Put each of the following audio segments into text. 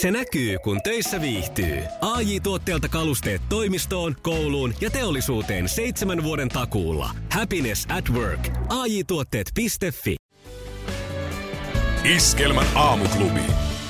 Se näkyy, kun töissä viihtyy. ai tuotteelta kalusteet toimistoon, kouluun ja teollisuuteen seitsemän vuoden takuulla. Happiness at work. ai tuotteetfi Iskelmän aamuklubi.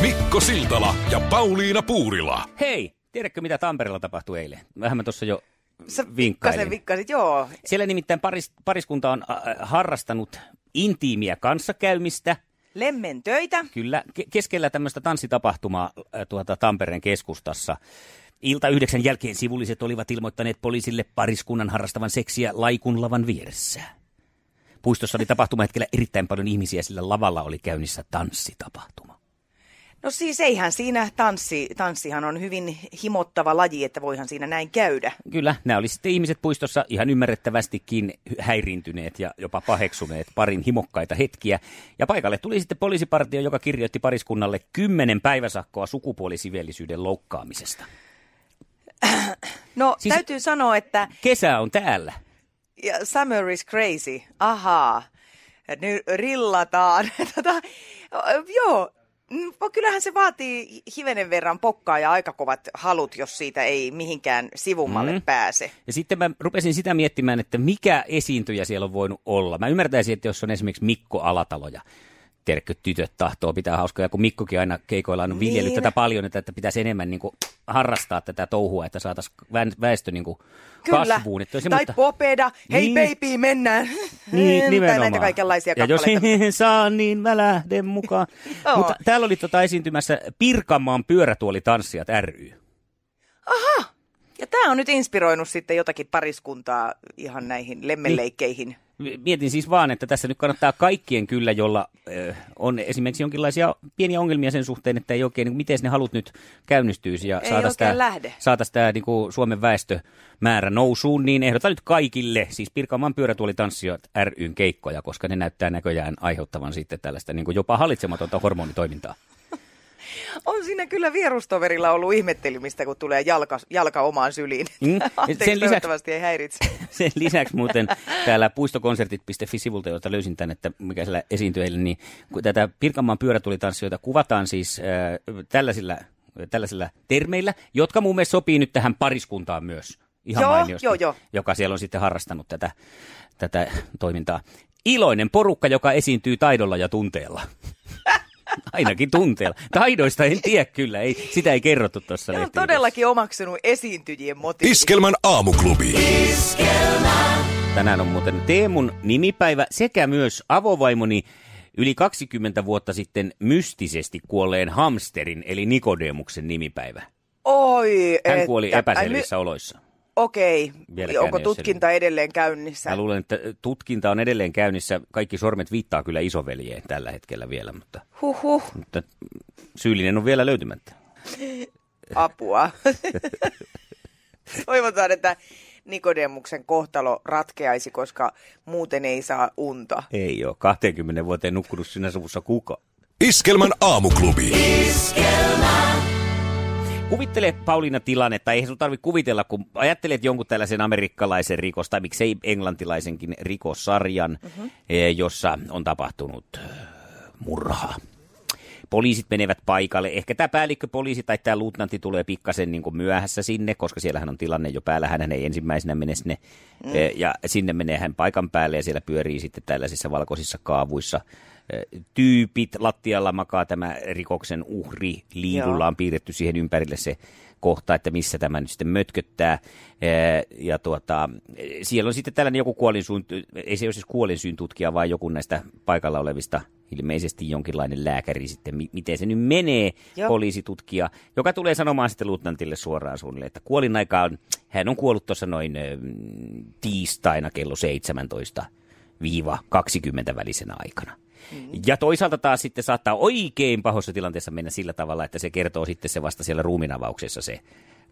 Mikko Siltala ja Pauliina Puurila. Hei, tiedätkö mitä Tampereella tapahtui eilen? Vähän mä tuossa jo Sä vinkkailin. vikkasit, joo. Siellä nimittäin paris, pariskunta on äh, harrastanut intiimiä kanssakäymistä. Lemmen töitä. Kyllä, ke- keskellä tämmöistä tanssitapahtumaa äh, tuota, Tampereen keskustassa. Ilta yhdeksän jälkeen sivulliset olivat ilmoittaneet poliisille pariskunnan harrastavan seksiä laikunlavan vieressä. Puistossa oli tapahtumahetkellä erittäin paljon ihmisiä, sillä lavalla oli käynnissä tanssitapahtuma. No siis eihän siinä tanssi, tanssihan on hyvin himottava laji, että voihan siinä näin käydä. Kyllä, nämä oli sitten ihmiset puistossa ihan ymmärrettävästikin häiriintyneet ja jopa paheksuneet parin himokkaita hetkiä. Ja paikalle tuli sitten poliisipartio, joka kirjoitti pariskunnalle kymmenen päiväsakkoa sukupuolisiveellisyyden loukkaamisesta. No Siis- täytyy sanoa, että Kesä on täällä. ja summer is crazy. Ahaa. Nyt rillataan. tota, joo, kyllähän se vaatii hivenen verran pokkaa ja aika kovat halut, jos siitä ei mihinkään sivummalle Mm. mm. pääse. Ja sitten mä rupesin sitä miettimään, että mikä esiintyjä siellä on voinut olla. Mä ymmärtäisin, että jos on esimerkiksi Mikko Alatalo tiedätkö, tytöt tahtoo pitää hauskaa, ja kun Mikkokin aina keikoilla on viljellyt Niin. tätä paljon, että, että pitäisi enemmän niin kuin, harrastaa tätä touhua, että saataisiin väestö niin kuin, Kyllä. kasvuun. Että tai semmoista- popeda, hei Niin. baby, mennään. Niin, tai nimenomaan. näitä kaikenlaisia Ja jos he saa, niin mä lähden mukaan. Joo. Mutta täällä oli tota esiintymässä Pirkanmaan pyörätuolitanssijat ry. Ja tämä on nyt inspiroinut sitten jotakin pariskuntaa ihan näihin lemmenleikkeihin. Mietin siis vaan, että tässä nyt kannattaa kaikkien kyllä, jolla on esimerkiksi jonkinlaisia pieniä ongelmia sen suhteen, että ei oikein, niin miten ne halut nyt käynnistyisi ja saataisiin tämä, niin kuin Suomen väestömäärä nousuun, niin ehdotan nyt kaikille, siis Pirkanmaan pyörätuolitanssijat ryn keikkoja, koska ne näyttää näköjään aiheuttavan sitten tällaista niin kuin jopa hallitsematonta hormonitoimintaa. On siinä kyllä vierustoverilla ollut ihmettelemistä, kun tulee jalka, jalka omaan syliin. Mm. Anteeksi, sen lisäksi- ei häiritse. Sen lisäksi muuten täällä puistokonsertit.fi-sivulta, jolta löysin tämän, että mikä siellä esiintyy eilen, niin kun tätä Pirkanmaan pyörätulitanssijoita kuvataan siis äh, tällaisilla, tällaisilla termeillä, jotka mun mielestä sopii nyt tähän pariskuntaan myös ihan Joo, mainiosti, joo, joo. joka siellä on sitten harrastanut tätä, tätä toimintaa. Iloinen porukka, joka esiintyy taidolla ja tunteella. Ainakin tunteella. Taidoista en tiedä kyllä, ei, sitä ei kerrottu tuossa on lehtijutussa. todellakin omaksunut esiintyjien motiivit. Iskelmän aamuklubi. Tänään on muuten Teemun nimipäivä sekä myös avovaimoni yli 20 vuotta sitten mystisesti kuolleen hamsterin eli Nikodemuksen nimipäivä. Oi, Hän kuoli että- epäselvissä oloissa. Ai, my- Okei, Vieläkään onko tutkinta edelleen käynnissä? Mä luulen, että tutkinta on edelleen käynnissä. Kaikki sormet viittaa kyllä isoveljeen tällä hetkellä vielä, mutta, Huhhuh, mutta syyllinen on vielä löytymättä. apua. Toivotaan, että Nikodemuksen kohtalo ratkeaisi, koska muuten ei saa unta. Ei ole 20 vuoteen nukkunut sinä suvussa kuka. Iskelmän aamuklubi. Kuvittele Pauliina tilannetta, eihän sun tarvitse kuvitella, kun ajattelet jonkun tällaisen amerikkalaisen rikos, tai miksei englantilaisenkin rikossarjan, mm-hmm. jossa on tapahtunut äh, murhaa. Poliisit menevät paikalle. Ehkä tämä päällikköpoliisi tai tämä luutnantti tulee pikkasen niin kuin myöhässä sinne, koska siellähän on tilanne jo päällä. Hän ei ensimmäisenä mene sinne. Mm. Ja sinne menee hän paikan päälle ja siellä pyörii sitten tällaisissa valkoisissa kaavuissa eh, tyypit. Lattialla makaa tämä rikoksen uhri. Liidulla Joo. on piirretty siihen ympärille se kohta, että missä tämä nyt sitten mötköttää. Ja tuota, siellä on sitten tällainen joku kuolinsuun, ei se ole siis kuolinsyyn tutkija, vaan joku näistä paikalla olevista ilmeisesti jonkinlainen lääkäri sitten, mi- miten se nyt menee, Joo. poliisitutkija, joka tulee sanomaan sitten luutnantille suoraan suunnilleen, että kuolin aika on, hän on kuollut tuossa noin tiistaina kello 17-20 välisenä aikana. Mm. Ja toisaalta taas sitten saattaa oikein pahoissa tilanteessa mennä sillä tavalla, että se kertoo sitten se vasta siellä ruuminavauksessa se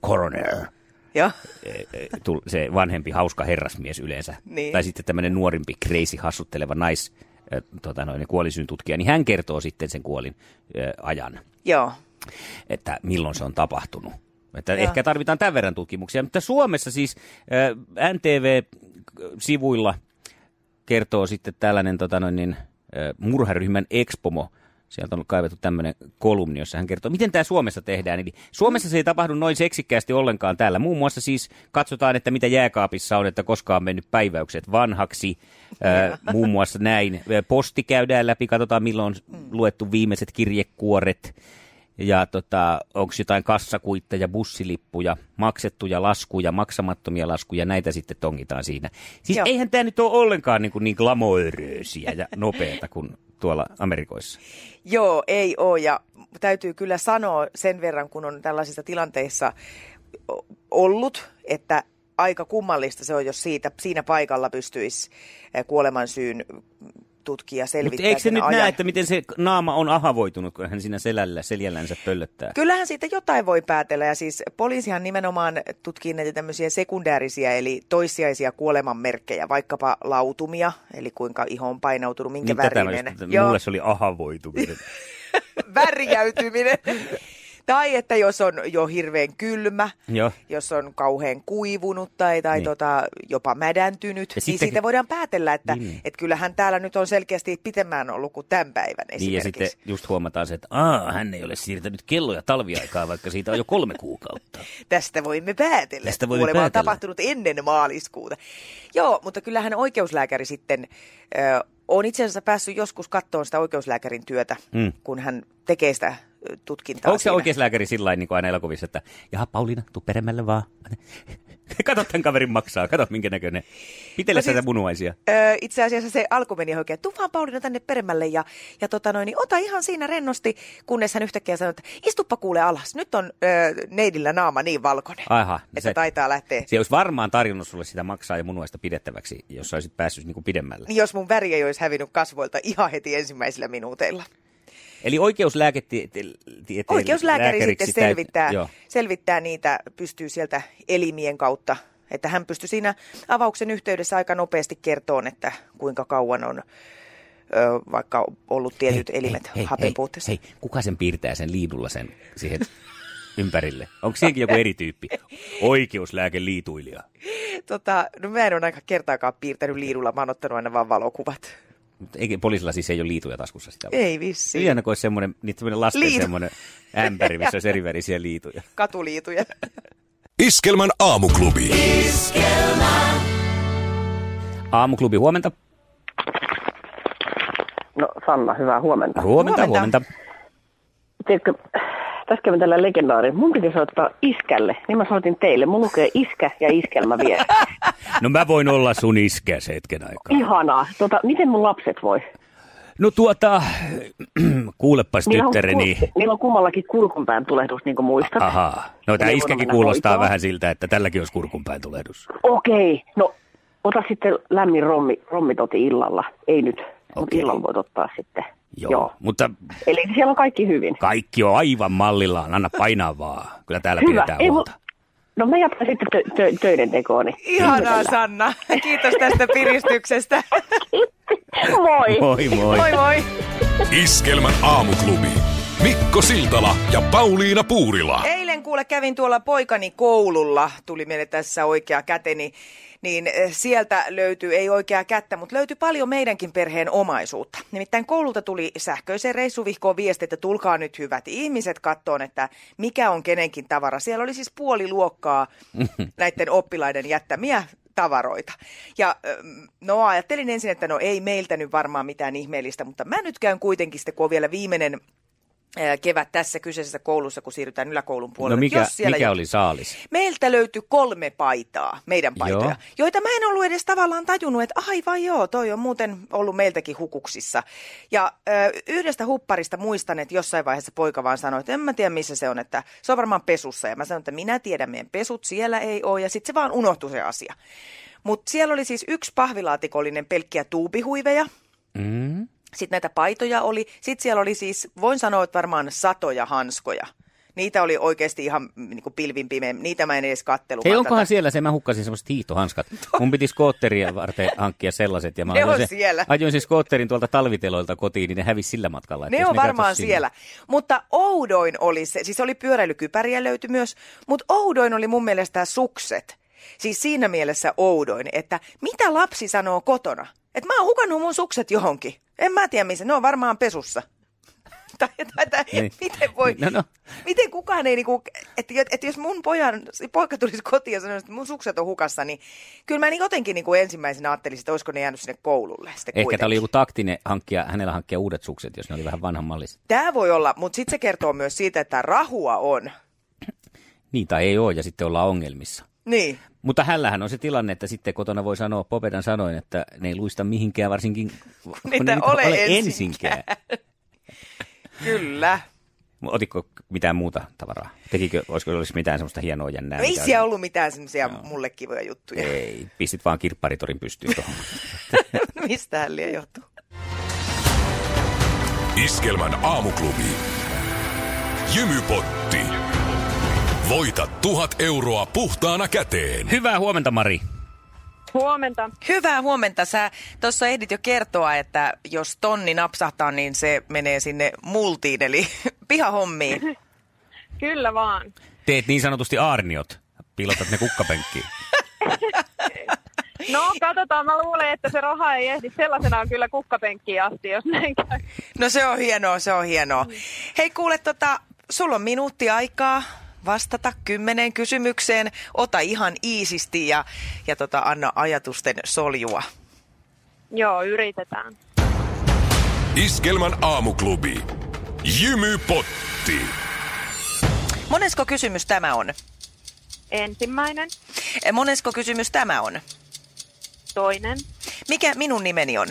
coroner, Joo. eh, tul- se vanhempi hauska herrasmies yleensä. Niin. Tai sitten tämmöinen nuorimpi, crazy, hassutteleva nais, eh, tota noin, kuolisyyn tutkija, niin hän kertoo sitten sen kuolin eh, ajan, Joo. että milloin se on tapahtunut. Että Joo. ehkä tarvitaan tämän verran tutkimuksia, mutta Suomessa siis eh, NTV-sivuilla kertoo sitten tällainen tota noin, niin, murharyhmän Expomo Sieltä on kaivettu tämmöinen kolumni, jossa hän kertoo, miten tämä Suomessa tehdään. Eli Suomessa se ei tapahdu noin seksikkäästi ollenkaan täällä. Muun muassa siis katsotaan, että mitä jääkaapissa on, että koskaan on mennyt päiväykset vanhaksi. Äh, muun muassa näin. Posti käydään läpi, katsotaan milloin on luettu viimeiset kirjekuoret. Ja tota, onko jotain kassakuitteja, bussilippuja, maksettuja laskuja, maksamattomia laskuja, näitä sitten tongitaan siinä. Siis Joo. eihän tämä nyt ole ollenkaan niin, kuin niin glamouröösiä ja nopeata kuin tuolla Amerikoissa. Joo, ei ole ja täytyy kyllä sanoa sen verran, kun on tällaisissa tilanteissa ollut, että aika kummallista se on, jos siitä, siinä paikalla pystyisi eh, kuolemansyyn tutkija Mutta eikö se nyt ajan. näe, että miten se naama on ahavoitunut, kun hän siinä selällä, seljällänsä pöllöttää? Kyllähän siitä jotain voi päätellä ja siis poliisihan nimenomaan tutkii näitä tämmöisiä sekundäärisiä eli toissijaisia kuolemanmerkkejä, vaikkapa lautumia, eli kuinka iho on painautunut, minkä Niin tätä värinen. just- mulle se oli ahavoituminen. värjäytyminen. tai että jos on jo hirveän kylmä, Joo. jos on kauhean kuivunut tai, tai Niin. niin. tota, jopa mädäntynyt, Ja niin sitten- siitä voidaan päätellä, että Niin. et kyllähän täällä nyt on selkeästi pitemmään ollut kuin tämän päivän Niin ja esimerkiksi. sitten just huomataan se, että Aa, hän ei ole siirtänyt kelloja talviaikaa, vaikka siitä on jo kolme kuukautta. Tästä voimme päätellä. Tästä voimme Kuolema on päätellä. tapahtunut ennen maaliskuuta. Joo, mutta kyllähän oikeuslääkäri sitten ö, on itse asiassa päässyt joskus katsomaan sitä oikeuslääkärin työtä, Mm. kun hän tekee sitä tutkintaa Onko se siinä. oikeuslääkäri sillä niin kuin aina elokuvissa, että jaha Pauliina, tuu peremmälle vaan. Kato tämän kaverin maksaa, kato minkä näköinen. Pitele No siis- sitä munuaisia. Ö, itse asiassa se alku meni oikein, tuu vaan Pauliina tänne peremmälle ja, ja tota noin, niin ota ihan siinä rennosti, kunnes hän yhtäkkiä sanoi, että istuppa kuule alas, nyt on ö, neidillä naama niin valkoinen, Aha, että se, taitaa lähteä. se olisi varmaan tarjonnut sulle sitä maksaa ja munuaista pidettäväksi, jos olisit päässyt niin kuin pidemmälle. Niin jos mun väri ei olisi hävinnyt kasvoilta ihan heti ensimmäisillä minuuteilla. Eli oikeuslääketieteen Oikeuslääkäri sitten selvittää, Joo. selvittää niitä, pystyy sieltä elimien kautta, että hän pystyy siinä avauksen yhteydessä aika nopeasti kertoon, että kuinka kauan on ö, vaikka ollut tietyt Hei, elimet hei, hapen hei, hei, kuka sen piirtää sen liidulla sen siihen ympärille? Onko siinäkin joku eri tyyppi? Oikeuslääkeliituilija. Tota, no mä en ole aika kertaakaan piirtänyt liidulla, mä oon ottanut aina vaan valokuvat. Mutta eikä poliisilla siis ei ole liituja taskussa sitä. Ei vissi. Ihana, kun olisi semmoinen, niitä semmoinen lasten Liitu. semmoinen ämpäri, missä olisi erivärisiä liituja. Katuliituja. Iskelmän aamuklubi. Aamuklubi, huomenta. No Sanna, hyvää huomenta. Huomenta, Huomenta. huomenta. Tiedätkö, tässä kävin tällä legendaari. Mun piti soittaa iskälle, niin mä soitin teille. Mun lukee iskä ja iskelmä vielä. No mä voin olla sun iskäs hetken aikaa. Ihanaa. Tota, miten mun lapset voi? No tuota, kuulepas Niillä on, tyttäreni. ku- niillä on kummallakin kurkunpään tulehdus, niin kuin muistat. Ahaa. No tämä iskäkin kuulostaa hoitoon. vähän siltä, että tälläkin olisi kurkunpäin tulehdus. Okei, no ota sitten lämmin rommi, rommitoti illalla. Ei nyt, mutta Okei. illalla voit ottaa sitten. Joo, Joo. mutta Eli siellä on kaikki hyvin. kaikki on aivan mallillaan. Anna painaa vaan. Kyllä täällä Hyvä. pidetään Ei mu- huolta. No mä jatkan sitten tö- tö- töiden tekooni. Ihanaa Sanna. Kiitos tästä piristyksestä. Moi! Moi moi. moi moi. Iskelmän aamuklubi. Mikko Siltala ja Pauliina Puurila. Eilen kuule kävin tuolla poikani koululla, tuli meille tässä oikea käteni, niin eh, sieltä löytyy, ei oikeaa kättä, mutta löytyi paljon meidänkin perheen omaisuutta. Nimittäin koululta tuli sähköiseen reissuvihkoon viesti, että tulkaa nyt hyvät ihmiset kattoon, että mikä on kenenkin tavara. Siellä oli siis puoli luokkaa näiden oppilaiden jättämiä tavaroita. Ja ähm, no ajattelin ensin, että no ei meiltä nyt varmaan mitään ihmeellistä, mutta mä nyt käyn kuitenkin sitten, kun on vielä viimeinen kevät tässä kyseisessä koulussa, kun siirrytään yläkoulun puolelle. No mikä, Jos siellä mikä jo- oli saalis? Meiltä löytyi kolme paitaa, meidän paitoja, Joo. joo. joita mä en ollut edes tavallaan tajunnut, että aivan joo, toi on muuten ollut meiltäkin hukuksissa. Ja ö, yhdestä hupparista muistan, että jossain vaiheessa poika vaan sanoi, että en mä tiedä missä se on, että se on varmaan pesussa. Ja mä sanoin, että minä tiedän meidän pesut, siellä ei ole, ja sitten se vaan unohtui se asia. Mutta siellä oli siis yksi pahvilaatikollinen pelkkiä tuubihuiveja, Mm. Sitten näitä paitoja oli. Sitten siellä oli siis, voin sanoa, että varmaan satoja hanskoja. Niitä oli oikeasti ihan niin kuin pilvin pimeä. Niitä mä en edes kattellut. Hei, onkohan tätä. siellä se, mä hukkasin semmoiset hiihtohanskat. Mun piti skootteria varten hankkia sellaiset. Ja mä Ne on se- siellä. Ajoin siis skootterin tuolta talviteloilta kotiin, niin ne hävisi sillä matkalla. Ne on katso varmaan sinne- siellä. Mutta oudoin oli se, siis oli pyöräilykypäriä löytyi myös, mutta oudoin oli mun mielestä sukset. Siis siinä mielessä oudoin, että mitä lapsi sanoo kotona? Että mä oon hukannut mun sukset johonkin. En mä tiedä missä, ne on varmaan pesussa. tai, tai, tai Niin. miten voi, No, no. miten kukaan ei niinku, että, että jos mun pojan, poika tulisi kotiin ja sanoisi, että mun sukset on hukassa, niin kyllä mä niin jotenkin niinku ensimmäisenä ajattelisin, että olisiko ne jäänyt sinne koululle sitten Ehkä tämä oli joku taktinen hankkia, hänellä hankkia uudet sukset, jos ne oli vähän vanhan malliset. Tämä voi olla, mutta sitten se kertoo myös siitä, että rahua on. Niin tai ei ole, ja sitten ollaan ongelmissa. Niin. Mutta hällähän on se tilanne, että sitten kotona voi sanoa Popedan sanoin, että ne ei luista mihinkään, varsinkin kun Niitä ne ole ole ensinkään. ensinkään. Kyllä. Otitko mitään muuta tavaraa? Tekikö, olisiko olisi mitään semmoista hienoa jännää? Ei mitä- siellä ollut mitään semmoisia mulle kivoja juttuja. Ei, pistit vaan kirpparitorin pystyyn tuohon. Mistähän liian johtuu? Iskelmän aamuklubi. Jymypotti. Voita tuhat euroa puhtaana käteen. Hyvää huomenta, Mari. Huomenta. Hyvää huomenta. Sä tuossa ehdit jo kertoa, että jos tonni napsahtaa, niin se menee sinne multiin, eli pihahommiin. Kyllä vaan. Teet niin sanotusti aarniot. Piilotat ne kukkapenkkiin. No, katsotaan. Mä luulen, että se raha ei ehdi sellaisenaan kyllä kukkapenkkiin asti, jos näin käy. No se on hienoa, se on hienoa. Hei kuule, tota, sulla on minuutti aikaa vastata kymmeneen kysymykseen. Ota ihan iisisti ja, ja tota, anna ajatusten soljua. Joo, yritetään. Iskelmän aamuklubi. Jymypotti. Monesko kysymys tämä on? Ensimmäinen, Eh, Monesko kysymys tämä on? toinen, Mikä minun nimeni on?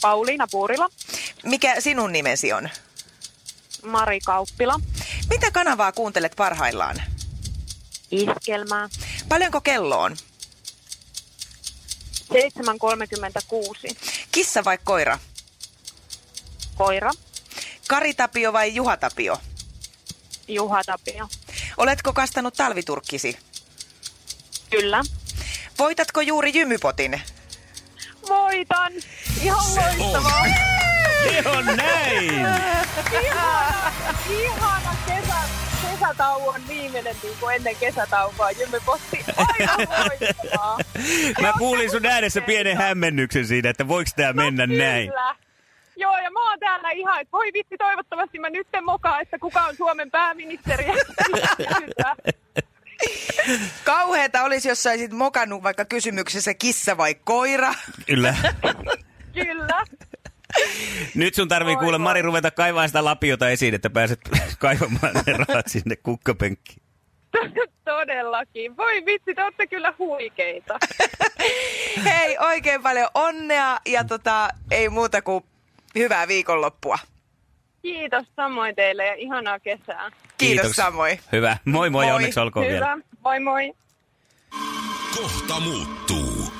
Pauliina Puurila, Mikä sinun nimesi on? Mari Kauppila, Mitä kanavaa kuuntelet parhaillaan? Iskelmää, Paljonko kello on? 7.36, Kissa vai koira? Koira, Kari Tapio vai Juha Tapio? Juha Tapio. Oletko kastanut talviturkkisi? Kyllä. Voitatko juuri jymypotin? Voitan! Ihan loistavaa! Se on näin! Ihana, ihana kesä, kesätauon viimeinen niin kuin ennen kesätaukoa. Jymypotti, aivan loistavaa! Mä kuulin sun äänessä pienen hämmennyksen siinä, että voiko tää mennä näin. Kyllä. Joo, ja mä oon täällä ihan, että voi vitsi, toivottavasti mä nyt en mokaa, että kuka on Suomen pääministeri. Kyllä. Kauheeta olisi, jos saisit mokannut vaikka kysymyksessä kissa vai koira. Kyllä. Kyllä. Nyt sun tarvii kuule. Mari ruveta kaivaa sitä lapiota esiin, että pääset kaivamaan ne rahat sinne kukkapenkkiin. Todellakin. Voi vitsi, te olette kyllä huikeita. Hei, oikein paljon onnea ja tota, ei muuta kuin hyvää viikonloppua. Kiitos samoin teille ja ihanaa kesää. Kiitos samoin. Hyvä. Moi moi, Moi. onneksi olkoon vielä. Hyvä. Moi moi. Kohta muuttuu.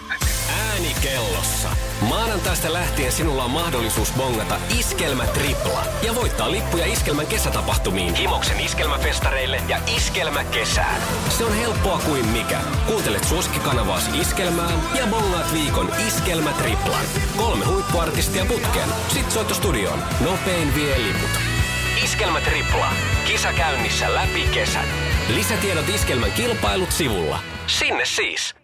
Ääni kellossa. Maanantaista lähtien sinulla on mahdollisuus bongata Iskelmä Tripla ja voittaa lippuja Iskelmän kesätapahtumiin, Himoksen Iskelmäfestareille ja Iskelmä kesään. Se on helppoa kuin mikä. Kuuntelet suosikkikanavaasi Iskelmään ja bongaat viikon Iskelmä Triplan. Kolme huippuartistia putkeen. Sitten soittostudioon. Nopein vie liput. Iskelmä Tripla. Kisa käynnissä läpi kesän. Lisätiedot Iskelmän kilpailut sivulla. Sinne siis.